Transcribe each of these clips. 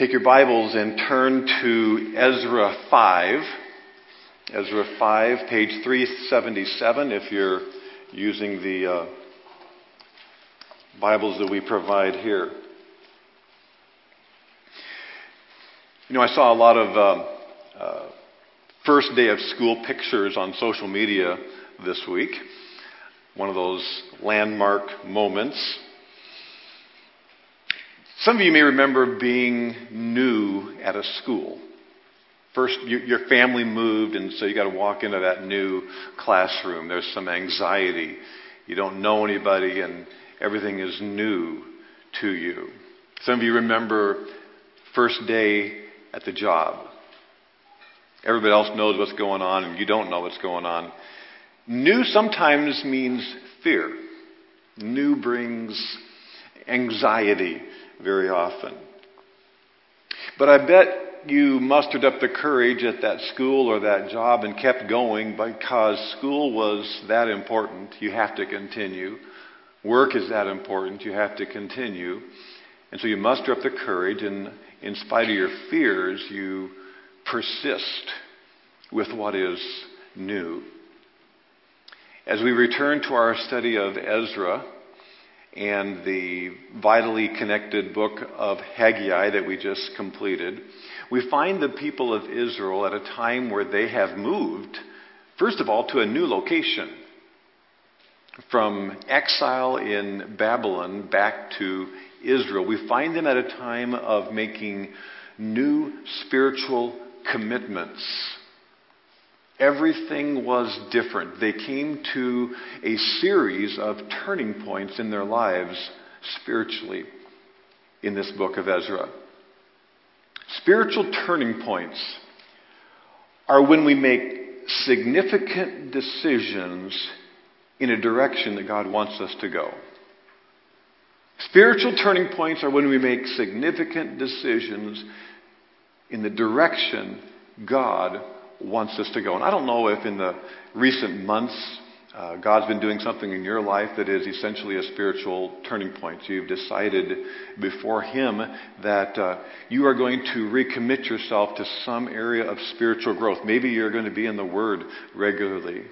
Take your Bibles and turn to Ezra 5. Ezra 5, page 377, if you're using the uh, Bibles that we provide here. You know, I saw a lot of uh, uh, first day of school pictures on social media this week. One of those landmark moments. Some of you may remember being new at a school. First, your family moved, and so you got to walk into that new classroom. There's some anxiety. You don't know anybody, and everything is new to you. Some of you remember first day at the job. Everybody else knows what's going on, and you don't know what's going on. New sometimes means fear. New brings anxiety very often. But I bet you mustered up the courage at that school or that job and kept going because school was that important. You have to continue. Work is that important. You have to continue. And so you muster up the courage, and in spite of your fears, you persist with what is new. As we return to our study of Ezra, and the vitally connected book of Haggai that we just completed, we find the people of Israel at a time where they have moved, first of all, to a new location. From exile in Babylon back to Israel, we find them at a time of making new spiritual commitments Everything was different. They came to a series of turning points in their lives spiritually in this book of Ezra. Spiritual turning points are when we make significant decisions in a direction that God wants us to go. Spiritual turning points are when we make significant decisions in the direction God wants us to go. And I don't know if in the recent months uh, God's been doing something in your life that is essentially a spiritual turning point. You've decided before Him that uh, you are going to recommit yourself to some area of spiritual growth. Maybe you're going to be in the Word regularly.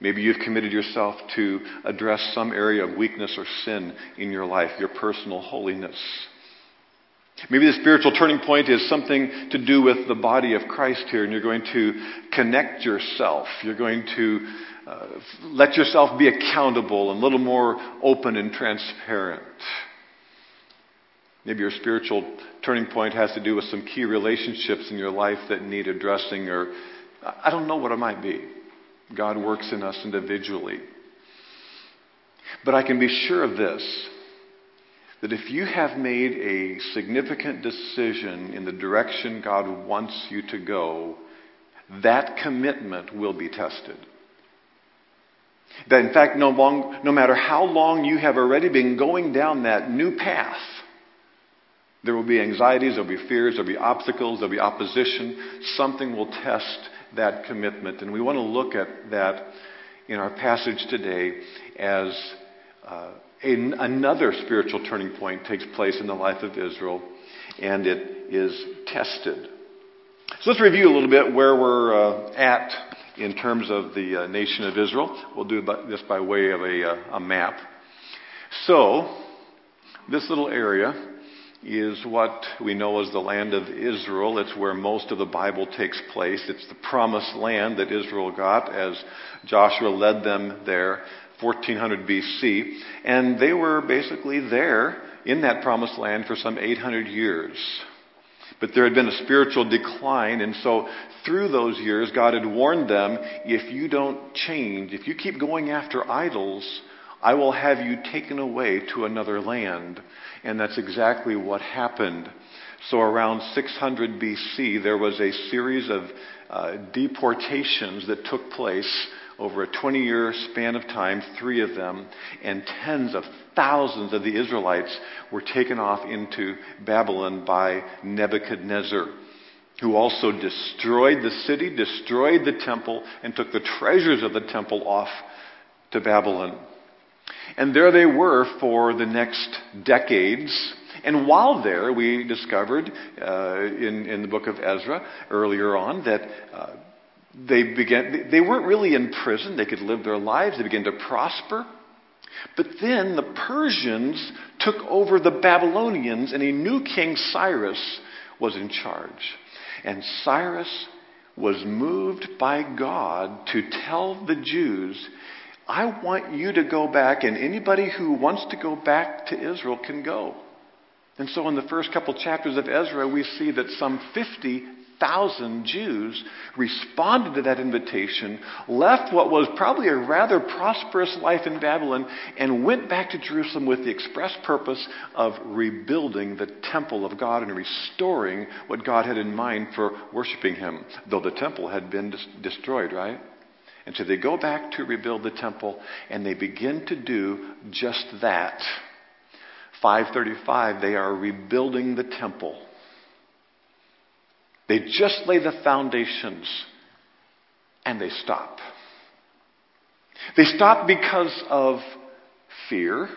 Maybe you've committed yourself to address some area of weakness or sin in your life, your personal holiness. Maybe the spiritual turning point is something to do with the body of Christ here, and you're going to connect yourself. You're going to uh, let yourself be accountable and a little more open and transparent. Maybe your spiritual turning point has to do with some key relationships in your life that need addressing, or I don't know what it might be. God works in us individually. But I can be sure of this that if you have made a significant decision in the direction God wants you to go, that commitment will be tested. That in fact, no, long, no matter how long you have already been going down that new path, there will be anxieties, there will be fears, there will be obstacles, there will be opposition. Something will test that commitment. And we want to look at that in our passage today as uh, another spiritual turning point takes place in the life of Israel, and it is tested. So let's review a little bit where we're uh, at in terms of the uh, nation of Israel. We'll do this by way of a, uh, a map. So, this little area is what we know as the land of Israel. It's where most of the Bible takes place. It's the promised land that Israel got as Joshua led them there 1400 BC, and they were basically there in that promised land for some 800 years. But there had been a spiritual decline, and so through those years, God had warned them if you don't change, if you keep going after idols, I will have you taken away to another land. And that's exactly what happened. So around 600 BC, there was a series of uh, deportations that took place over a 20 year span of time, three of them, and tens of thousands of the Israelites were taken off into Babylon by Nebuchadnezzar, who also destroyed the city, destroyed the temple, and took the treasures of the temple off to Babylon. And there they were for the next decades And while there, we discovered uh, in, in the book of Ezra earlier on that uh, they began, they weren't really in prison. They could live their lives. They began to prosper. But then the Persians took over the Babylonians, and a new king, Cyrus, was in charge. And Cyrus was moved by God to tell the Jews, I want you to go back, and anybody who wants to go back to Israel can go. And so, in the first couple chapters of Ezra, we see that some 50 thousand Jews responded to that invitation, left what was probably a rather prosperous life in Babylon, and went back to Jerusalem with the express purpose of rebuilding the temple of God and restoring what God had in mind for worshiping Him, though the temple had been destroyed, right? And so they go back to rebuild the temple, and they begin to do just that. 535, they are rebuilding the temple. They just lay the foundations and they stop. They stop because of fear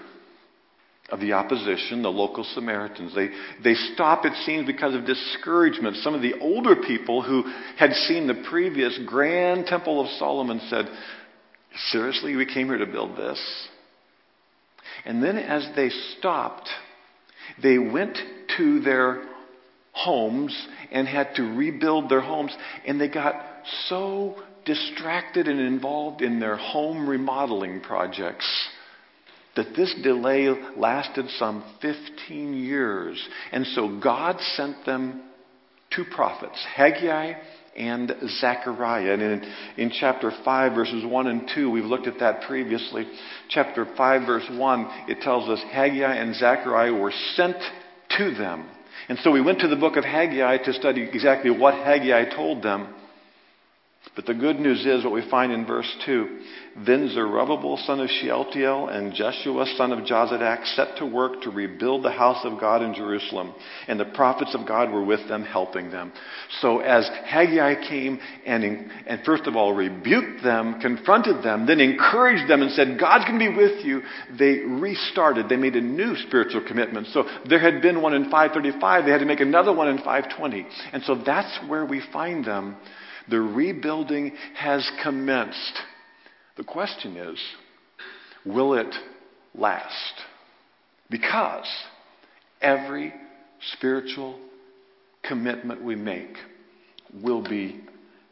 of the opposition, the local Samaritans. They, they stop, it seems, because of discouragement. Some of the older people who had seen the previous grand temple of Solomon said, Seriously, we came here to build this? And then as they stopped, they went to their homes and had to rebuild their homes. And they got so distracted and involved in their home remodeling projects that this delay lasted some 15 years. And so God sent them two prophets, Haggai and Zechariah. And in, in chapter 5, verses 1 and 2, we've looked at that previously. Chapter 5, verse 1, it tells us Haggai and Zechariah were sent to them. And so we went to the book of Haggai to study exactly what Haggai told them. But the good news is what we find in verse 2. Then Zerubbabel son of Shealtiel and Jeshua son of Jozadak set to work to rebuild the house of God in Jerusalem, and the prophets of God were with them, helping them. So as Haggai came and, and first of all rebuked them, confronted them, then encouraged them and said, God's going to be with you, they restarted. They made a new spiritual commitment. So there had been one in 535, they had to make another one in 520. And so that's where we find them the rebuilding has commenced. The question is, will it last? Because every spiritual commitment we make will be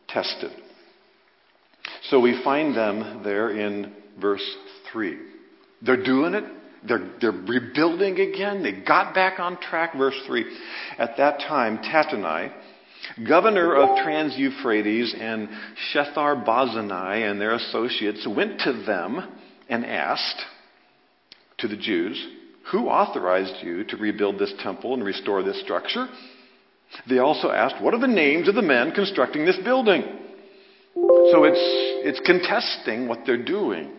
tested. So we find them there in verse 3. They're doing it. They're, they're rebuilding again. They got back on track. Verse 3. At that time, Tattenai, governor of Trans Euphrates and Shethar Bozenai and their associates went to them and asked to the Jews, Who authorized you to rebuild this temple and restore this structure? They also asked, What are the names of the men constructing this building? So it's, it's contesting what they're doing.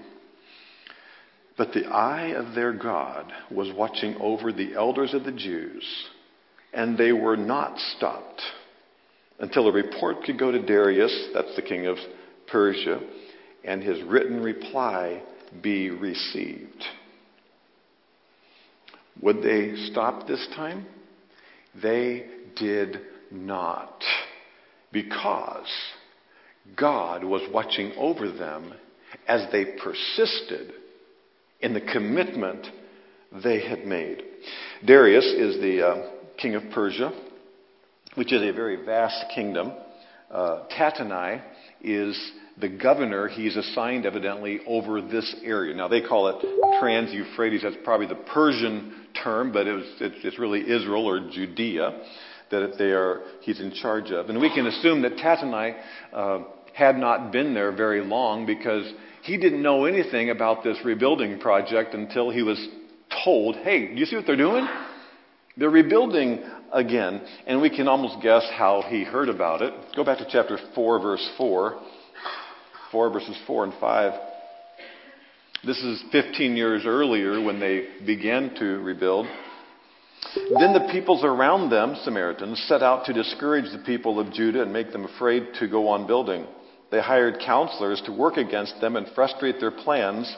But the eye of their God was watching over the elders of the Jews, and they were not stopped until a report could go to Darius, that's the king of Persia, and his written reply be received. Would they stop this time? They did not. Because God was watching over them as they persisted in the commitment they had made. Darius is the uh, king of Persia which is a very vast kingdom. Uh, Tattenai is the governor. He's assigned, evidently, over this area. Now, they call it Trans Euphrates. That's probably the Persian term, but it was, it's, it's really Israel or Judea that they are, he's in charge of. And we can assume that Tattenai uh, had not been there very long because he didn't know anything about this rebuilding project until he was told, hey, do you see what they're doing? They're rebuilding again, and we can almost guess how he heard about it. Go back to chapter 4, verse 4. 4 verses 4 and 5. This is 15 years earlier when they began to rebuild. Then the peoples around them, Samaritans, set out to discourage the people of Judah and make them afraid to go on building. They hired counselors to work against them and frustrate their plans.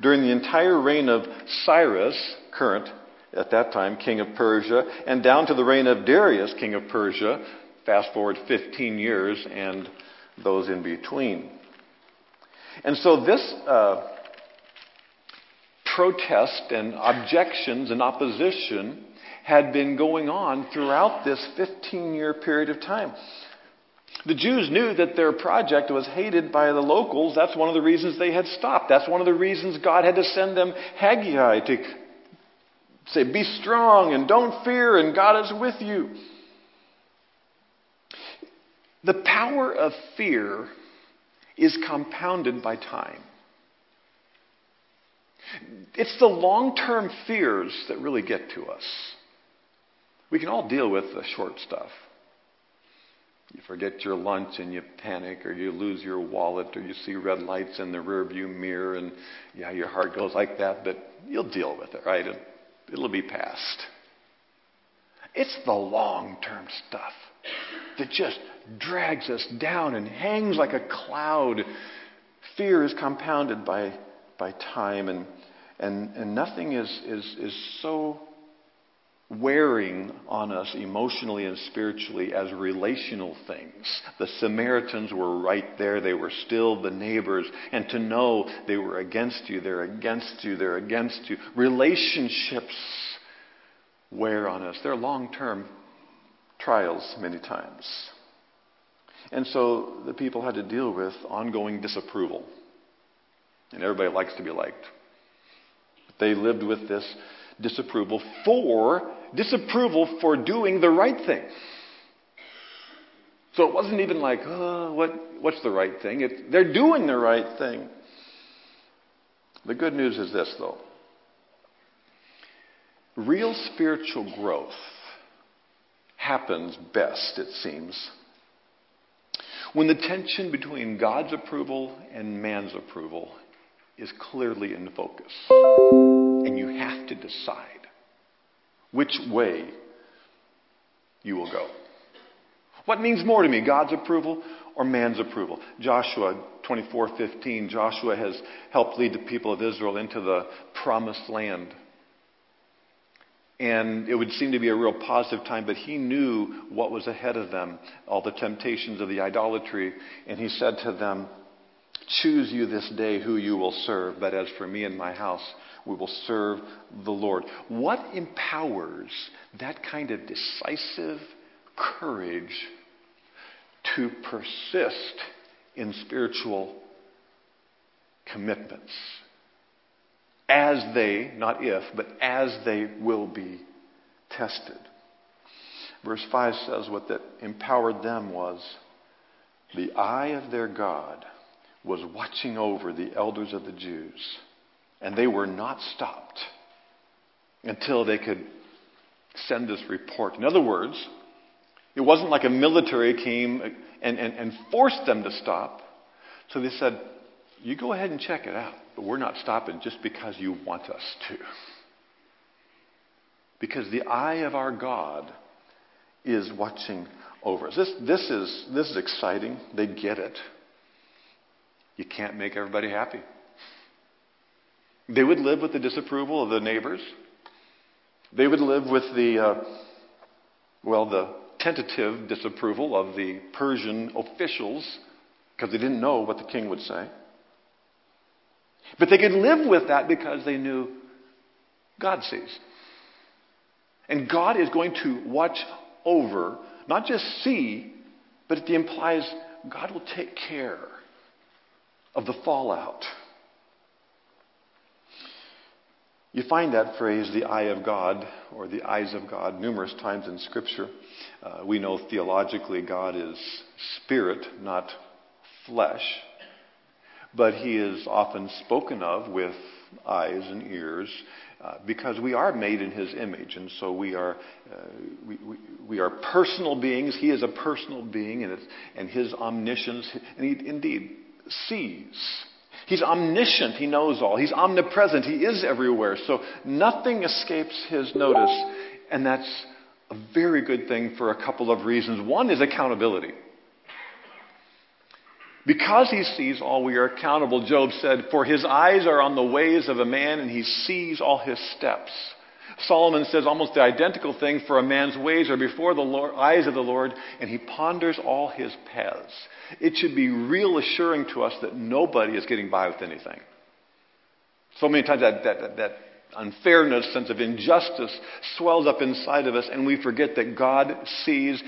During the entire reign of Cyrus, current, at that time, king of Persia, and down to the reign of Darius, king of Persia. Fast forward 15 years and those in between. And so this uh, protest and objections and opposition had been going on throughout this 15 year period of time. The Jews knew that their project was hated by the locals. That's one of the reasons they had stopped. That's one of the reasons God had to send them Haggai to say, Be strong and don't fear, and God is with you. The power of fear is compounded by time. It's the long term fears that really get to us. We can all deal with the short stuff. You forget your lunch and you panic, or you lose your wallet, or you see red lights in the rearview mirror, and yeah, your heart goes like that, but you'll deal with it, right? It'll be past. It's the long term stuff that just drags us down and hangs like a cloud. Fear is compounded by, by time, and, and, and nothing is, is, is so wearing on us emotionally and spiritually as relational things. The Samaritans were right there. They were still the neighbors. And to know they were against you, they're against you, they're against you. Relationships wear on us. They're long term trials many times. And so the people had to deal with ongoing disapproval. And everybody likes to be liked. They lived with this disapproval for disapproval for doing the right thing. So it wasn't even like, oh, what, what's the right thing? They're doing the right thing. The good news is this, though. Real spiritual growth happens best, it seems, when the tension between God's approval and man's approval is clearly in focus. And you have to decide which way you will go. What means more to me, God's approval or man's approval? Joshua 24:15, Joshua has helped lead the people of Israel into the promised land. And it would seem to be a real positive time, but he knew what was ahead of them, all the temptations of the idolatry, and he said to them, Choose you this day who you will serve, but as for me and my house, we will serve the Lord. What empowers that kind of decisive courage to persist in spiritual commitments? As they, not if, but as they will be tested. Verse 5 says what that empowered them was the eye of their God was watching over the elders of the Jews, and they were not stopped until they could send this report. In other words, it wasn't like a military came and, and, and forced them to stop. So they said, You go ahead and check it out, but we're not stopping just because you want us to. Because the eye of our God is watching over us. This, this, is, this is exciting. They get it. You can't make everybody happy. They would live with the disapproval of the neighbors. They would live with the, uh, well, the tentative disapproval of the Persian officials because they didn't know what the king would say. But they could live with that because they knew God sees. And God is going to watch over, not just see, but it implies God will take care of the fallout. You find that phrase, the eye of God, or the eyes of God, numerous times in Scripture. Uh, we know theologically God is spirit, not flesh. But he is often spoken of with eyes and ears uh, because we are made in his image. And so we are, uh, we, we, we, are personal beings. He is a personal being, and, and his omniscience, and he indeed sees. He's omniscient. He knows all. He's omnipresent. He is everywhere. So nothing escapes his notice. And that's a very good thing for a couple of reasons. One is accountability. Because he sees all, we are accountable. Job said, For his eyes are on the ways of a man, and he sees all his steps. Solomon says almost the identical thing for a man's ways are before the Lord, eyes of the Lord, and he ponders all his paths. It should be real assuring to us that nobody is getting by with anything. So many times that, that, that unfairness, sense of injustice swells up inside of us, and we forget that God sees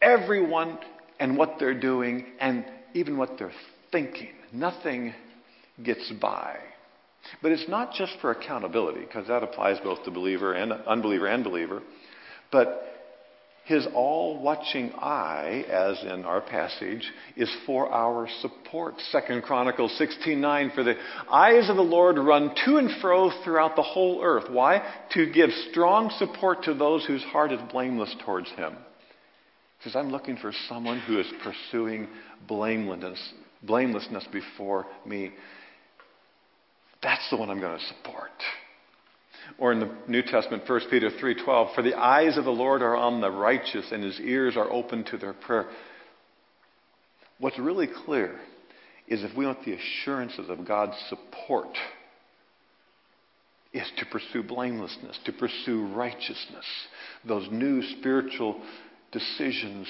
everyone and what they're doing and even what they're thinking. Nothing gets by. But it's not just for accountability, because that applies both to believer and unbeliever and believer. But his all watching eye, as in our passage, is for our support. Second Chronicles 16:9 For the eyes of the Lord run to and fro throughout the whole earth. Why? To give strong support to those whose heart is blameless towards him. Says, I'm looking for someone who is pursuing blamelessness, blamelessness before me. That's the one I'm going to support. Or in the New Testament, 1 Peter 3:12, "For the eyes of the Lord are on the righteous, and his ears are open to their prayer." What's really clear is if we want the assurances of God's support, is to pursue blamelessness, to pursue righteousness, those new spiritual decisions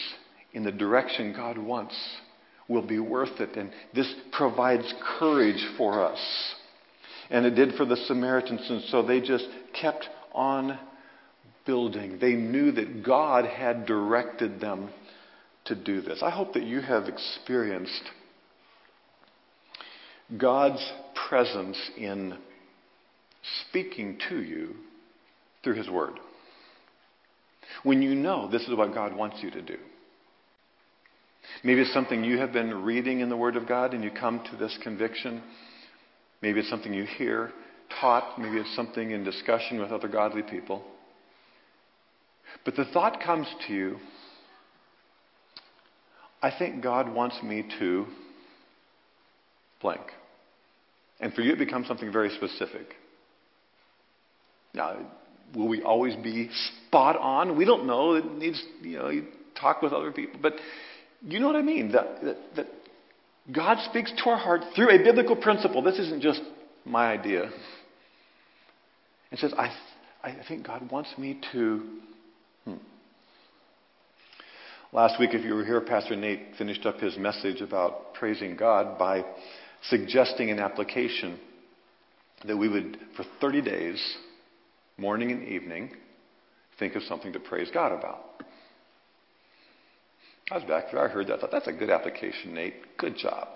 in the direction God wants will be worth it. And this provides courage for us. And it did for the Samaritans. And so they just kept on building. They knew that God had directed them to do this. I hope that you have experienced God's presence in speaking to you through His Word. When you know this is what God wants you to do. Maybe it's something you have been reading in the Word of God and you come to this conviction Maybe it's something you hear taught. Maybe it's something in discussion with other godly people. But the thought comes to you I think God wants me to blank. And for you, it becomes something very specific. Now, will we always be spot on? We don't know. It needs, you know, you talk with other people. But you know what I mean? That, that, that God speaks to our heart through a biblical principle. This isn't just my idea. It says, I, I think God wants me to. Hmm. Last week, if you were here, Pastor Nate finished up his message about praising God by suggesting an application that we would, for 30 days, morning and evening, think of something to praise God about. I was back there. I heard that. I thought, that's a good application, Nate. Good job.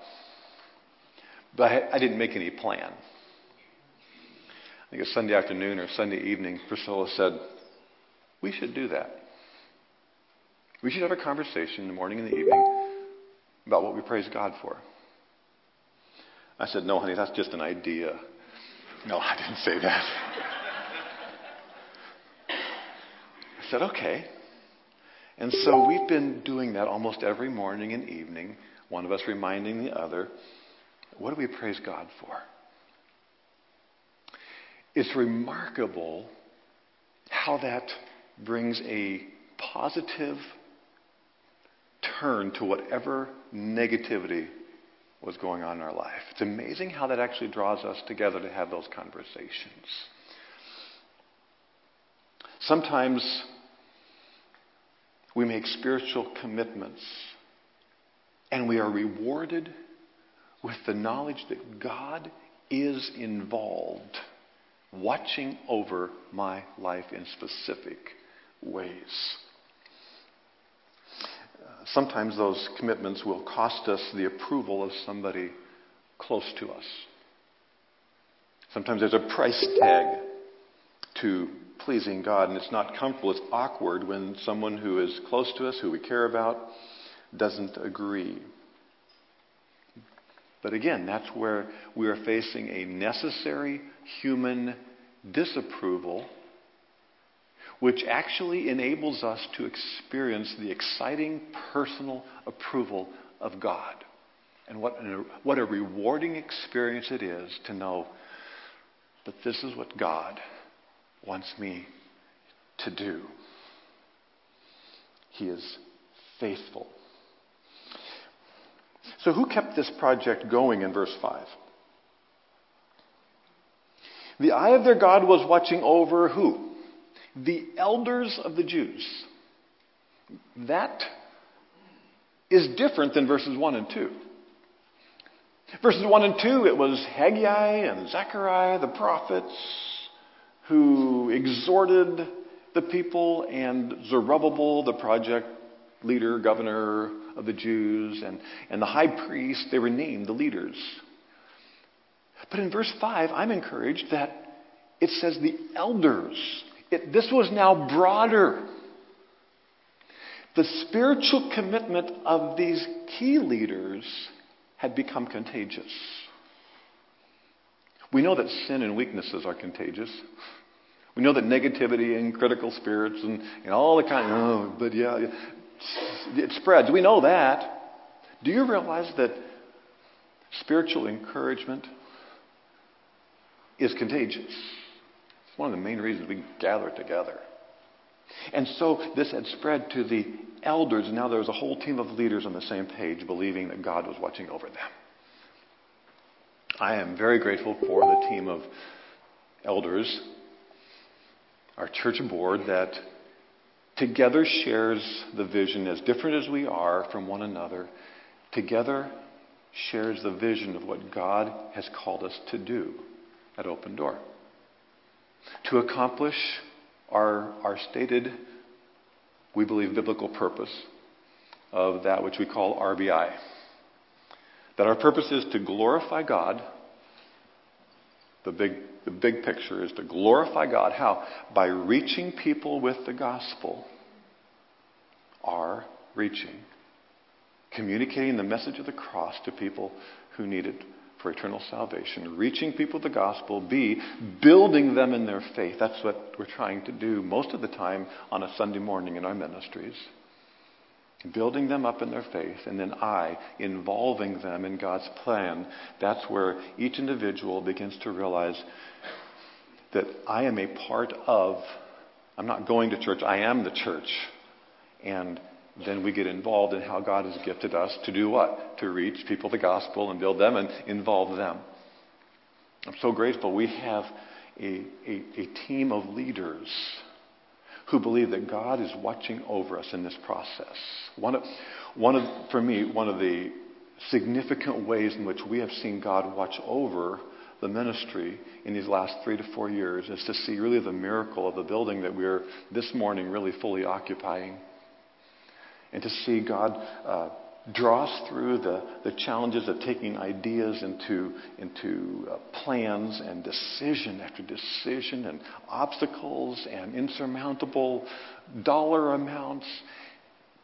But I, I didn't make any plan. I think it was Sunday afternoon or Sunday evening, Priscilla said, We should do that. We should have a conversation in the morning and the evening about what we praise God for. I said, No, honey, that's just an idea. No, I didn't say that. I said, Okay. And so we've been doing that almost every morning and evening, one of us reminding the other, what do we praise God for? It's remarkable how that brings a positive turn to whatever negativity was going on in our life. It's amazing how that actually draws us together to have those conversations. Sometimes we make spiritual commitments, and we are rewarded with the knowledge that God is involved, watching over my life in specific ways. sometimes those commitments will cost us the approval of somebody close to us. Sometimes there's a price tag to pleasing God, and it's not comfortable. It's awkward when someone who is close to us, who we care about, doesn't agree. But again, that's where we are facing a necessary human disapproval, which actually enables us to experience the exciting personal approval of God. And what, what a rewarding experience it is to know that this is what God wants me to do. He is faithful. So, who kept this project going in verse 5? The eye of their God was watching over who? The elders of the Jews. That is different than verses 1 and 2. Verses 1 and 2, it was Haggai and Zechariah, the prophets, who exhorted the people, and Zerubbabel, the project leader, governor of the Jews, and, and the high priest, they were named the leaders. But in verse 5, I'm encouraged that it says the elders. It, this was now broader. The spiritual commitment of these key leaders had become contagious. We know that sin and weaknesses are contagious. We know that negativity and critical spirits and, and all the kind of, oh, but yeah, it spreads. We know that. Do you realize that spiritual encouragement is contagious? It's one of the main reasons we gather together. And so this had spread to the elders, now there was a whole team of leaders on the same page believing that God was watching over them. I am very grateful for the team of elders, our church board, that together shares the vision, as different as we are from one another, together shares the vision of what God has called us to do at Open Door. To accomplish our, our stated, we believe, biblical purpose of that which we call RBI. That our purpose is to glorify God. The big, the big picture is to glorify God. How? By reaching people with the gospel. Are reaching. Communicating the message of the cross to people who need it for eternal salvation, reaching people the gospel, B, building them in their faith. That's what we're trying to do most of the time on a Sunday morning in our ministries. Building them up in their faith, and then I, involving them in God's plan. That's where each individual begins to realize that I am a part of, I'm not going to church, I am the church. And then we get involved in how God has gifted us to do what? To reach people the gospel and build them and involve them. I'm so grateful we have a, a, a team of leaders who believe that God is watching over us in this process. One of, one of, for me, one of the significant ways in which we have seen God watch over the ministry in these last three to four years is to see really the miracle of the building that we're this morning really fully occupying and to see God uh, draw us through the, the challenges of taking ideas into, into uh, plans and decision after decision and obstacles and insurmountable dollar amounts.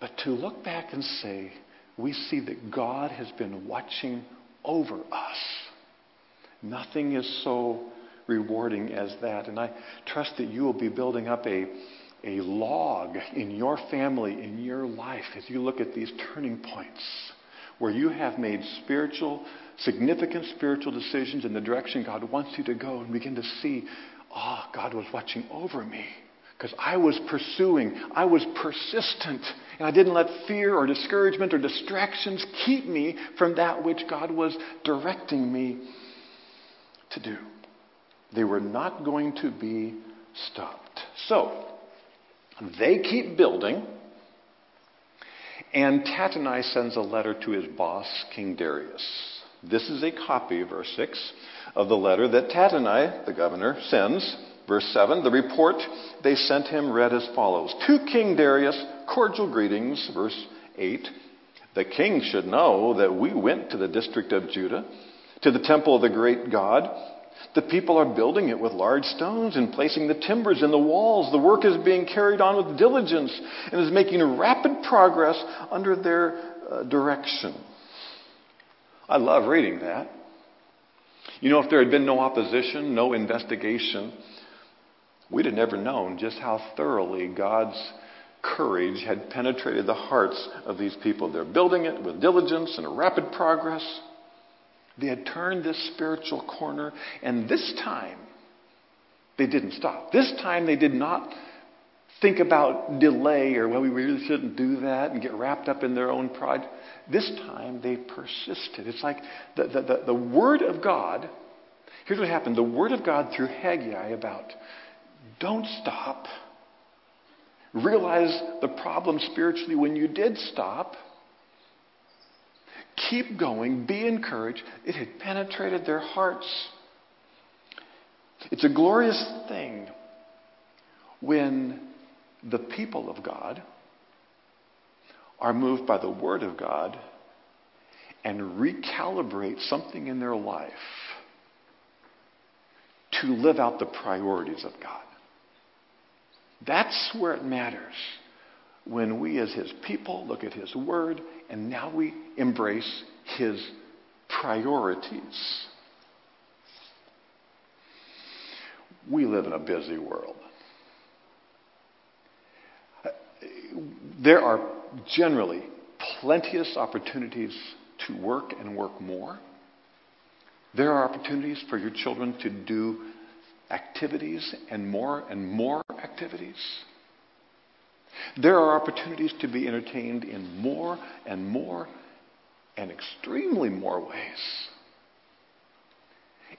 But to look back and say, we see that God has been watching over us. Nothing is so rewarding as that. And I trust that you will be building up a, a log in your family, in your life, as you look at these turning points where you have made spiritual, significant spiritual decisions in the direction God wants you to go and begin to see, ah, oh, God was watching over me. Because I was pursuing, I was persistent, and I didn't let fear or discouragement or distractions keep me from that which God was directing me to do. They were not going to be stopped. So, they keep building, and Tattenai sends a letter to his boss, King Darius. This is a copy, verse 6, of the letter that Tattenai, the governor, sends. Verse 7, the report they sent him read as follows To King Darius, cordial greetings. Verse 8, the king should know that we went to the district of Judah, to the temple of the great God the people are building it with large stones and placing the timbers in the walls. The work is being carried on with diligence and is making rapid progress under their uh, direction. I love reading that. You know, if there had been no opposition, no investigation, we'd have never known just how thoroughly God's courage had penetrated the hearts of these people. They're building it with diligence and rapid progress. They had turned this spiritual corner, and this time they didn't stop. This time they did not think about delay or, well, we really shouldn't do that and get wrapped up in their own pride. This time they persisted. It's like the, the, the, the Word of God Here's what happened the Word of God through Haggai about don't stop. Realize the problem spiritually when you did stop. Keep going. Be encouraged. It had penetrated their hearts. It's a glorious thing when the people of God are moved by the Word of God and recalibrate something in their life to live out the priorities of God. That's where it matters. When we, as His people, look at His Word and now we embrace His priorities. We live in a busy world. There are generally plenteous opportunities to work and work more. There are opportunities for your children to do activities and more and more activities. There are opportunities to be entertained in more and more and extremely more ways.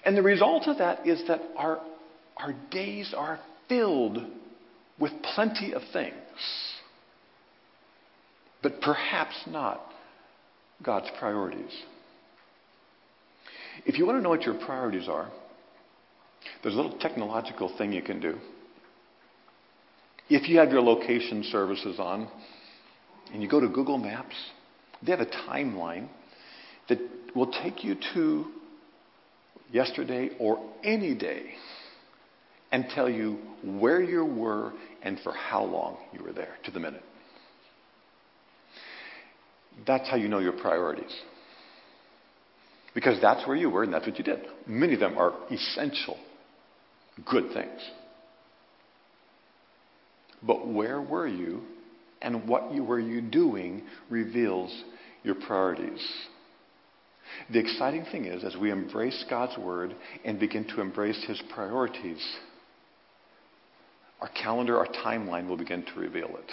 And the result of that is that our, our days are filled with plenty of things, but perhaps not God's priorities. If you want to know what your priorities are, there's a little technological thing you can do. If you have your location services on and you go to Google Maps, they have a timeline that will take you to yesterday or any day and tell you where you were and for how long you were there to the minute. That's how you know your priorities. Because that's where you were and that's what you did. Many of them are essential, good things. But where were you and what you, were you doing reveals your priorities. The exciting thing is, as we embrace God's Word and begin to embrace His priorities, our calendar, our timeline will begin to reveal it.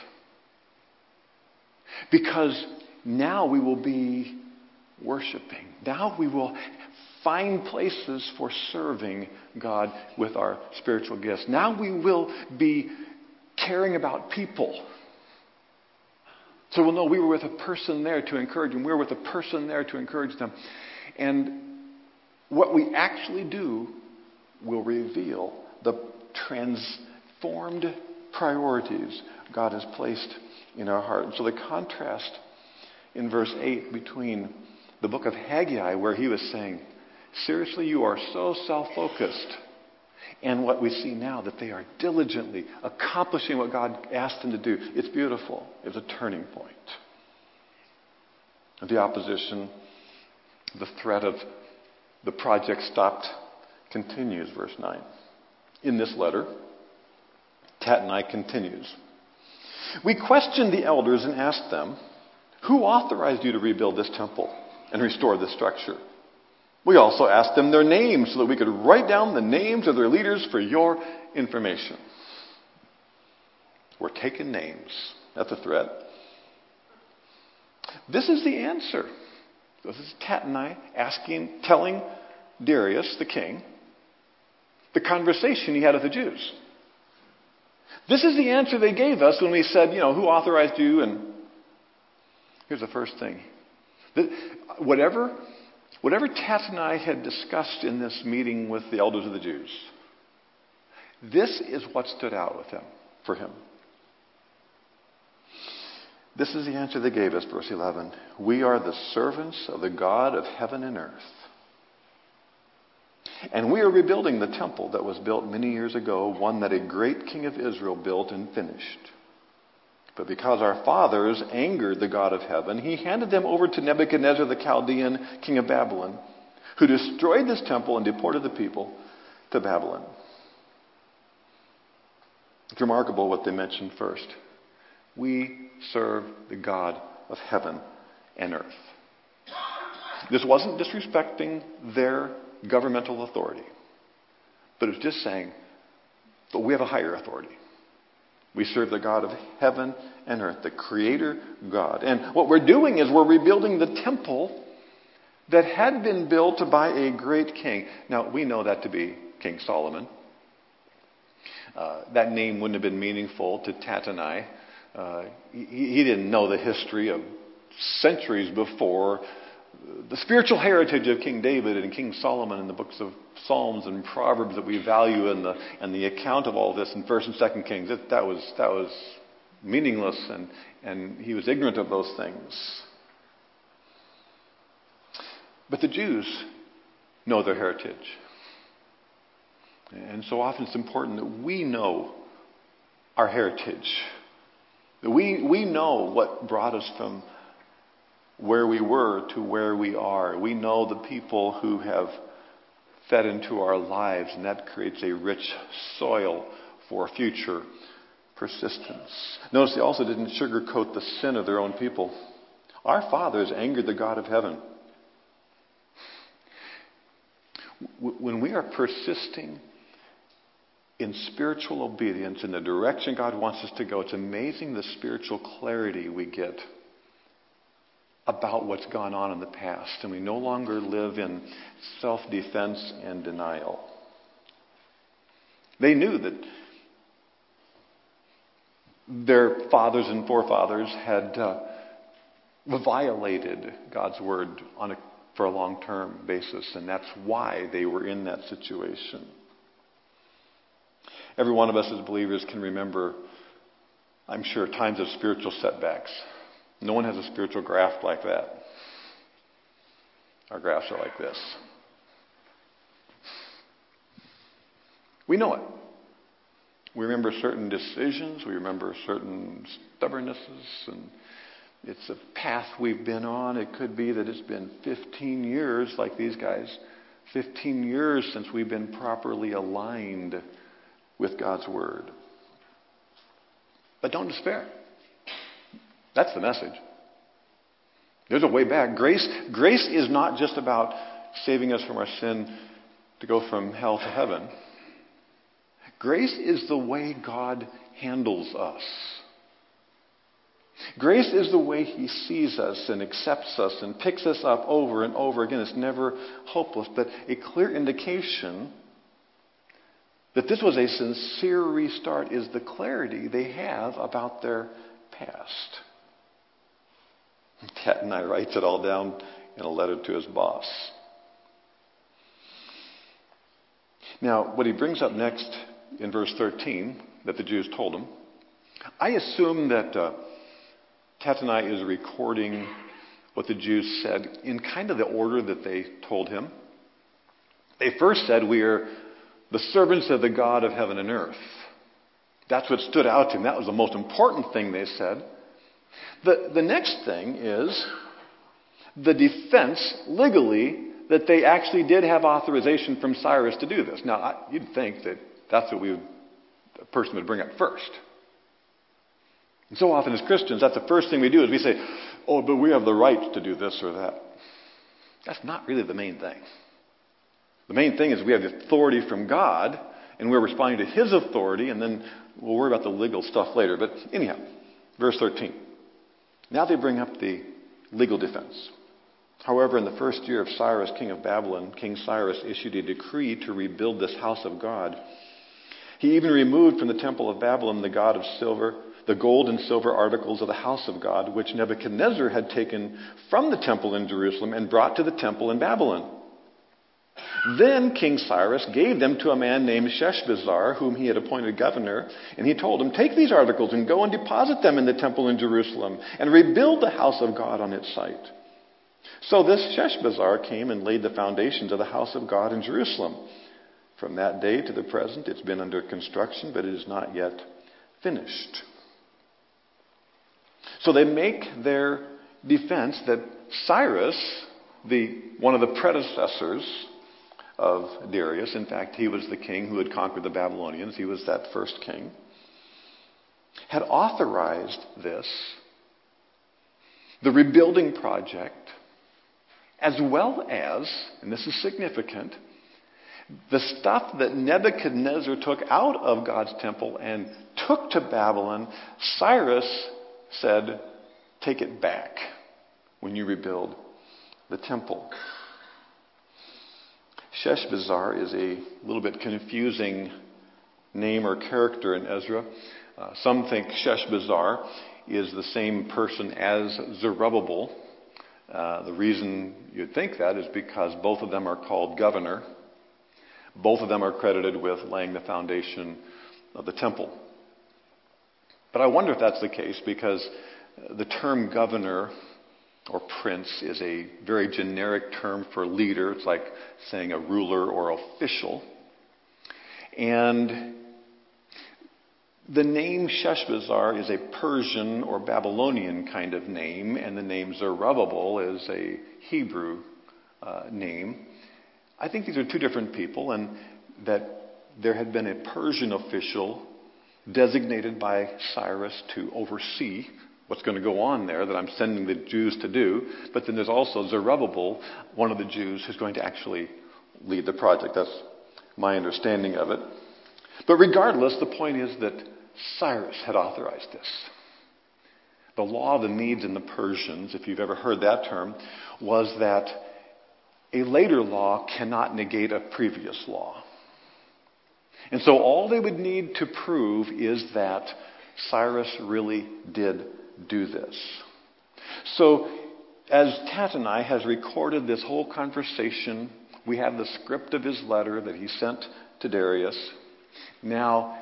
Because now we will be worshiping. Now we will find places for serving God with our spiritual gifts. Now we will be caring about people. So we'll know we were with a person there to encourage them. We were with a person there to encourage them. And what we actually do will reveal the transformed priorities God has placed in our heart. And so the contrast in verse 8 between the book of Haggai, where he was saying, Seriously, you are so self focused. And what we see now, that they are diligently accomplishing what God asked them to do. It's beautiful. It's a turning point. The opposition, the threat of the project stopped continues, verse 9. In this letter, Tattenai continues. We questioned the elders and asked them, Who authorized you to rebuild this temple and restore this structure? We also asked them their names so that we could write down the names of their leaders for your information. We're taking names. That's a threat. This is the answer. This is Tattenai asking, telling Darius, the king, the conversation he had with the Jews. This is the answer they gave us when we said, you know, who authorized you? And here's the first thing. Whatever Whatever Tattenai had discussed in this meeting with the elders of the Jews, this is what stood out with him, for him. This is the answer they gave us, verse 11. We are the servants of the God of heaven and earth. And we are rebuilding the temple that was built many years ago, one that a great king of Israel built and finished. But because our fathers angered the God of heaven, he handed them over to Nebuchadnezzar the Chaldean, king of Babylon, who destroyed this temple and deported the people to Babylon. It's remarkable what they mentioned first. We serve the God of heaven and earth. This wasn't disrespecting their governmental authority, but it was just saying, but we have a higher authority. We serve the God of heaven and earth, the Creator God. And what we're doing is we're rebuilding the temple that had been built by a great king. Now, we know that to be King Solomon. Uh, that name wouldn't have been meaningful to Tattenai. Uh, he, he didn't know the history of centuries before the spiritual heritage of King David and King Solomon in the books of Psalms and Proverbs that we value and the, and the account of all this in 1st and 2nd Kings, that, that, was, that was meaningless and, and he was ignorant of those things. But the Jews know their heritage. And so often it's important that we know our heritage. That we, we know what brought us from where we were to where we are. We know the people who have fed into our lives, and that creates a rich soil for future persistence. Notice they also didn't sugarcoat the sin of their own people. Our fathers angered the God of heaven. When we are persisting in spiritual obedience in the direction God wants us to go, it's amazing the spiritual clarity we get about what's gone on in the past. And we no longer live in self defense and denial. They knew that their fathers and forefathers had uh, violated God's word on a, for a long term basis, and that's why they were in that situation. Every one of us as believers can remember, I'm sure, times of spiritual setbacks. No one has a spiritual graph like that. Our graphs are like this. We know it. We remember certain decisions, we remember certain stubbornnesses, and it's a path we've been on. It could be that it's been 15 years, like these guys, 15 years since we've been properly aligned with God's Word. But don't despair. That's the message. There's a way back. Grace, grace is not just about saving us from our sin to go from hell to heaven. Grace is the way God handles us. Grace is the way He sees us and accepts us and picks us up over and over again. It's never hopeless, but a clear indication that this was a sincere restart is the clarity they have about their past. Tattenai writes it all down in a letter to his boss. Now, what he brings up next in verse 13 that the Jews told him, I assume that uh, Tattenai is recording what the Jews said in kind of the order that they told him. They first said, We are the servants of the God of heaven and earth. That's what stood out to him. That was the most important thing they said. The, the next thing is the defense legally that they actually did have authorization from Cyrus to do this. Now, I, you'd think that that's what we would, a person would bring up first. And so often as Christians, that's the first thing we do is we say, oh, but we have the right to do this or that. That's not really the main thing. The main thing is we have the authority from God, and we're responding to His authority, and then we'll worry about the legal stuff later. But anyhow, verse 13. Now they bring up the legal defense. However, in the first year of Cyrus, king of Babylon, King Cyrus issued a decree to rebuild this house of God. He even removed from the temple of Babylon the god of silver, the gold and silver articles of the house of God, which Nebuchadnezzar had taken from the temple in Jerusalem and brought to the temple in Babylon. Then King Cyrus gave them to a man named Sheshbazzar, whom he had appointed governor, and he told him, Take these articles and go and deposit them in the temple in Jerusalem, and rebuild the house of God on its site. So this Sheshbazzar came and laid the foundations of the house of God in Jerusalem. From that day to the present, it's been under construction, but it is not yet finished. So they make their defense that Cyrus, the, one of the predecessors of Darius. In fact, he was the king who had conquered the Babylonians, he was that first king. Had authorized this, the rebuilding project, as well as, and this is significant, the stuff that Nebuchadnezzar took out of God's temple and took to Babylon, Cyrus said, Take it back when you rebuild the temple. Sheshbazzar is a little bit confusing name or character in Ezra. Uh, some think Sheshbazzar is the same person as Zerubbabel. Uh, the reason you'd think that is because both of them are called governor. Both of them are credited with laying the foundation of the temple. But I wonder if that's the case because the term governor or prince is a very generic term for leader. It's like saying a ruler or official. And the name Sheshbazzar is a Persian or Babylonian kind of name, and the name Zerubbabel is a Hebrew uh, name. I think these are two different people, and that there had been a Persian official designated by Cyrus to oversee what's going to go on there that I'm sending the Jews to do. But then there's also Zerubbabel, one of the Jews who's going to actually lead the project. That's my understanding of it. But regardless, the point is that Cyrus had authorized this. The law of the Medes and the Persians, if you've ever heard that term, was that a later law cannot negate a previous law. And so all they would need to prove is that Cyrus really did do this. So, as Tattenai has recorded this whole conversation, we have the script of his letter that he sent to Darius. Now,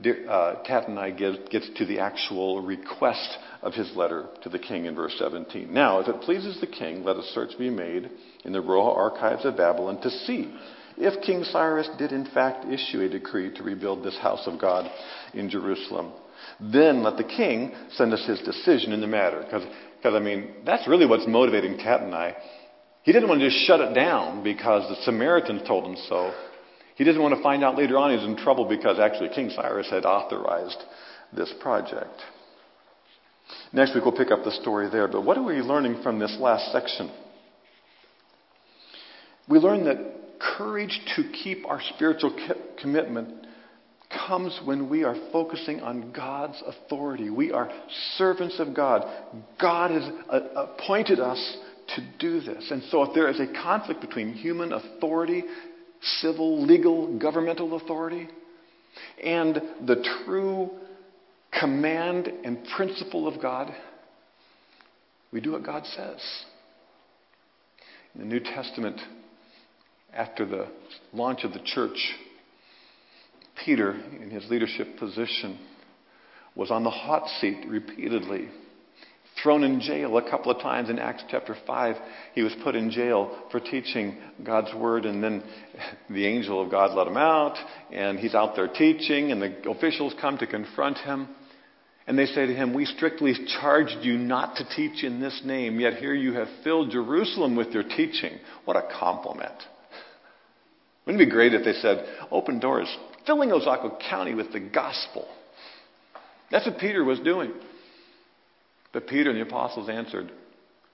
uh, Tattenai gets to the actual request of his letter to the king in verse 17. Now, if it pleases the king, let a search be made in the royal archives of Babylon to see if King Cyrus did in fact issue a decree to rebuild this house of God in Jerusalem. Then let the king send us his decision in the matter. Because, I mean, that's really what's motivating Tattenai. He didn't want to just shut it down because the Samaritans told him so. He didn't want to find out later on he was in trouble because actually King Cyrus had authorized this project. Next week we'll pick up the story there. But what are we learning from this last section? We learn that courage to keep our spiritual commitment comes when we are focusing on God's authority. We are servants of God. God has uh, appointed us to do this. And so, if there is a conflict between human authority, civil, legal, governmental authority, and the true command and principle of God, we do what God says. In the New Testament, after the launch of the church, Peter, in his leadership position, was on the hot seat repeatedly. Thrown in jail a couple of times in Acts chapter 5. He was put in jail for teaching God's word, and then the angel of God let him out, and he's out there teaching, and the officials come to confront him. And they say to him, We strictly charged you not to teach in this name, yet here you have filled Jerusalem with your teaching. What a compliment. Wouldn't it be great if they said, Open doors, filling Ozaukee County with the gospel. That's what Peter was doing. But Peter and the apostles answered,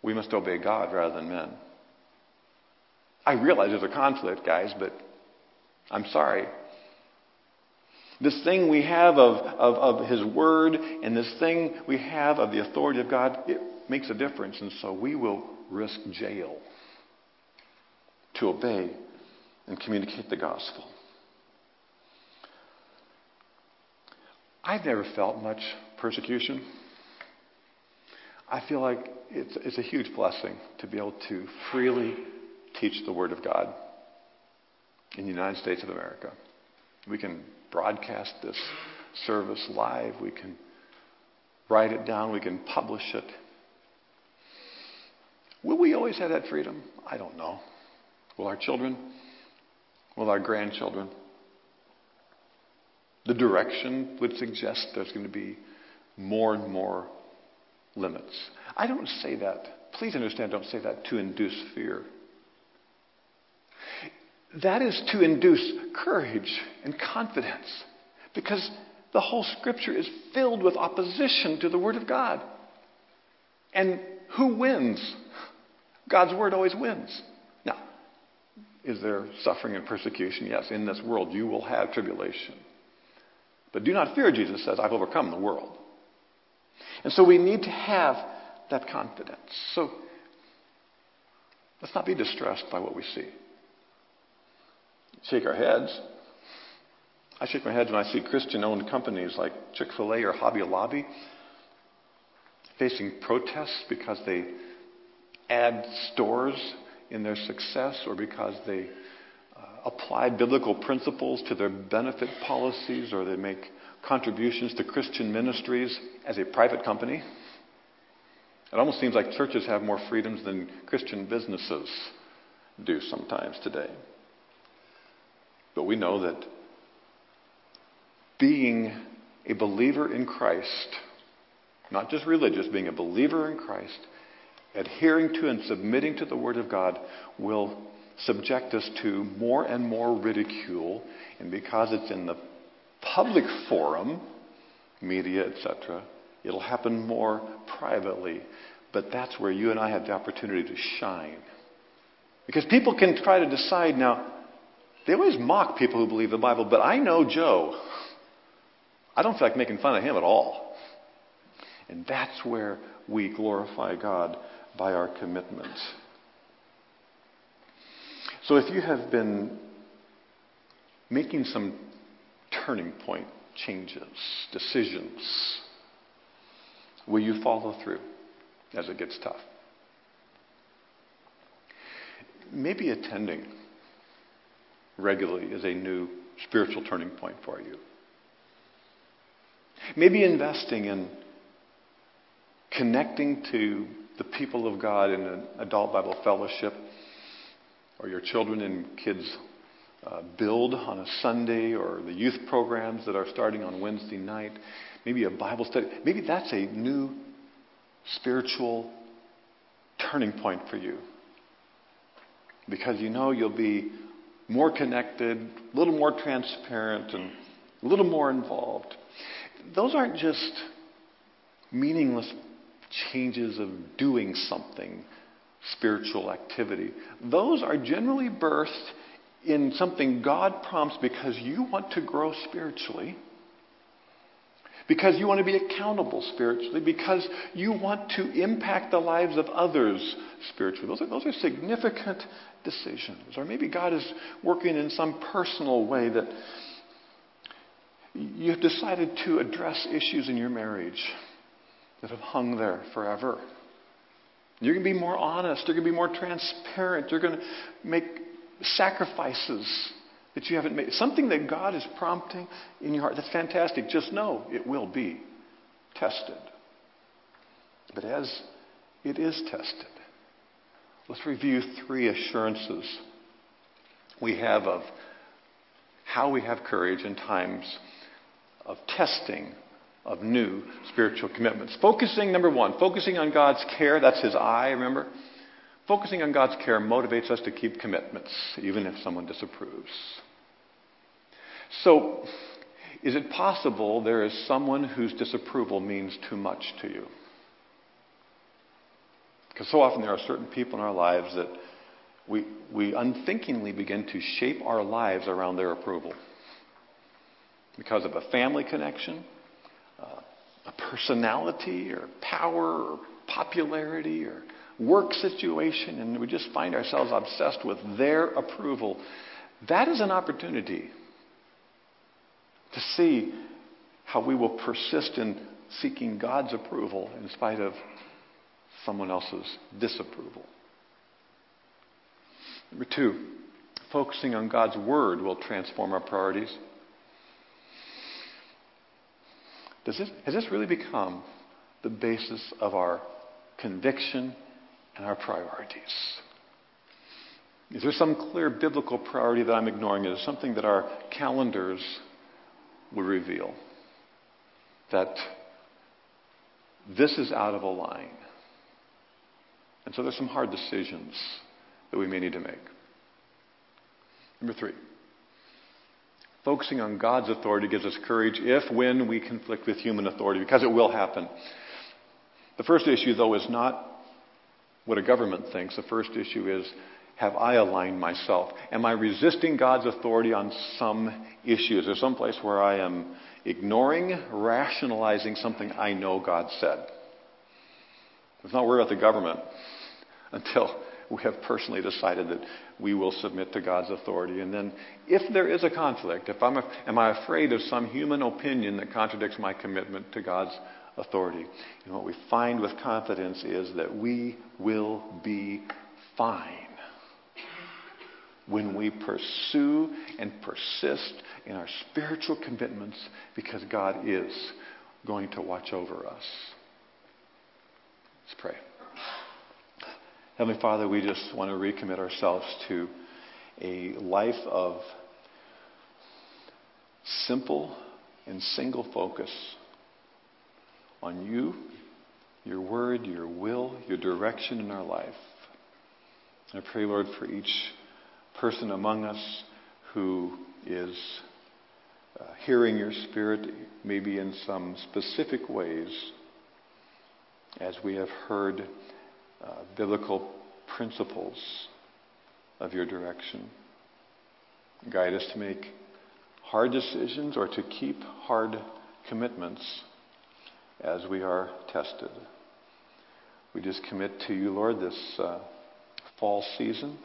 We must obey God rather than men. I realize there's a conflict, guys, but I'm sorry. This thing we have of, of, of His Word and this thing we have of the authority of God, it makes a difference. And so we will risk jail to obey and communicate the gospel. I've never felt much persecution. I feel like it's, it's a huge blessing to be able to freely teach the Word of God in the United States of America. We can broadcast this service live, we can write it down, we can publish it. Will we always have that freedom? I don't know. Will our children? Will our grandchildren? The direction would suggest there's going to be more and more limits. I don't say that. Please understand, don't say that to induce fear. That is to induce courage and confidence because the whole scripture is filled with opposition to the Word of God. And who wins? God's Word always wins. Now, is there suffering and persecution? Yes, in this world you will have tribulation. But do not fear, Jesus says, I've overcome the world. And so we need to have that confidence. So let's not be distressed by what we see. Shake our heads. I shake my head when I see Christian owned companies like Chick fil A or Hobby Lobby facing protests because they add stores in their success or because they apply biblical principles to their benefit policies or they make contributions to Christian ministries as a private company. It almost seems like churches have more freedoms than Christian businesses do sometimes today. But we know that being a believer in Christ, not just religious, being a believer in Christ, adhering to and submitting to the Word of God will subject us to more and more ridicule. And because it's in the public forum, media, etc., it'll happen more privately. But that's where you and I have the opportunity to shine. Because people can try to decide now, they always mock people who believe the Bible, but I know Joe. I don't feel like making fun of him at all. And that's where we glorify God by our commitment. So if you have been making some turning point changes, decisions, will you follow through as it gets tough? Maybe attending regularly is a new spiritual turning point for you. Maybe investing in connecting to the people of God in an adult Bible fellowship or your children and kids uh, build on a Sunday or the youth programs that are starting on Wednesday night, maybe a Bible study. Maybe that's a new spiritual turning point for you. Because you know you'll be more connected, a little more transparent, and a little more involved. Those aren't just meaningless changes of doing something, spiritual activity. Those are generally birthed in something God prompts because you want to grow spiritually, because you want to be accountable spiritually, because you want to impact the lives of others spiritually. Those are, those are significant decisions. Or maybe God is working in some personal way that you've decided to address issues in your marriage that have hung there forever. You're going to be more honest. You're going to be more transparent. You're going to make sacrifices that you haven't made. Something that God is prompting in your heart. That's fantastic. Just know it will be tested. But as it is tested, let's review three assurances we have of how we have courage in times of testing of new spiritual commitments. Focusing, number one, focusing on God's care, that's his eye, remember? Focusing on God's care motivates us to keep commitments, even if someone disapproves. So, is it possible there is someone whose disapproval means too much to you? Because so often there are certain people in our lives that we, we unthinkingly begin to shape our lives around their approval. Because of a family connection, uh, a personality, or power, or popularity, or work situation, and we just find ourselves obsessed with their approval. That is an opportunity to see how we will persist in seeking God's approval in spite of someone else's disapproval. Number two, focusing on God's Word will transform our priorities. Does this, has this really become the basis of our conviction and our priorities? Is there some clear biblical priority that I'm ignoring? Is there something that our calendars would reveal? That this is out of a line. And so there's some hard decisions that we may need to make. Number three, focusing on God's authority gives us courage if, when we conflict with human authority, because it will happen. The first issue, though, is not what a government thinks. The first issue is have I aligned myself? Am I resisting God's authority on some issues? Is there some place where I am ignoring, rationalizing something I know God said? Let's not worry about the government until we have personally decided that we will submit to God's authority. And then, if there is a conflict, if I'm, a, am I afraid of some human opinion that contradicts my commitment to God's authority? And what we find with confidence is that we will be fine when we pursue and persist in our spiritual commitments because God is going to watch over us. Let's pray. Heavenly Father, we just want to recommit ourselves to a life of simple and single focus on you, your word, your will, your direction in our life. I pray, Lord, for each person among us who is uh, hearing your Spirit, maybe in some specific ways, as we have heard uh, biblical principles of your direction. Guide us to make hard decisions or to keep hard commitments as we are tested. We just commit to you, Lord, this uh, fall season.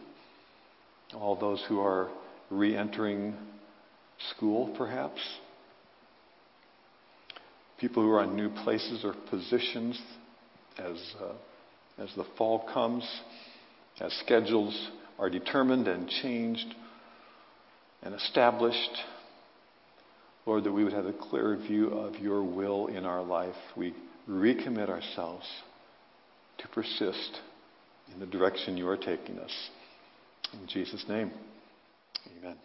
All those who are re entering school, perhaps. People who are on new places or positions as, uh, as the fall comes, as schedules are determined and changed and established. Lord, that we would have a clear view of your will in our life. We recommit ourselves to persist in the direction you are taking us. In Jesus' name, amen.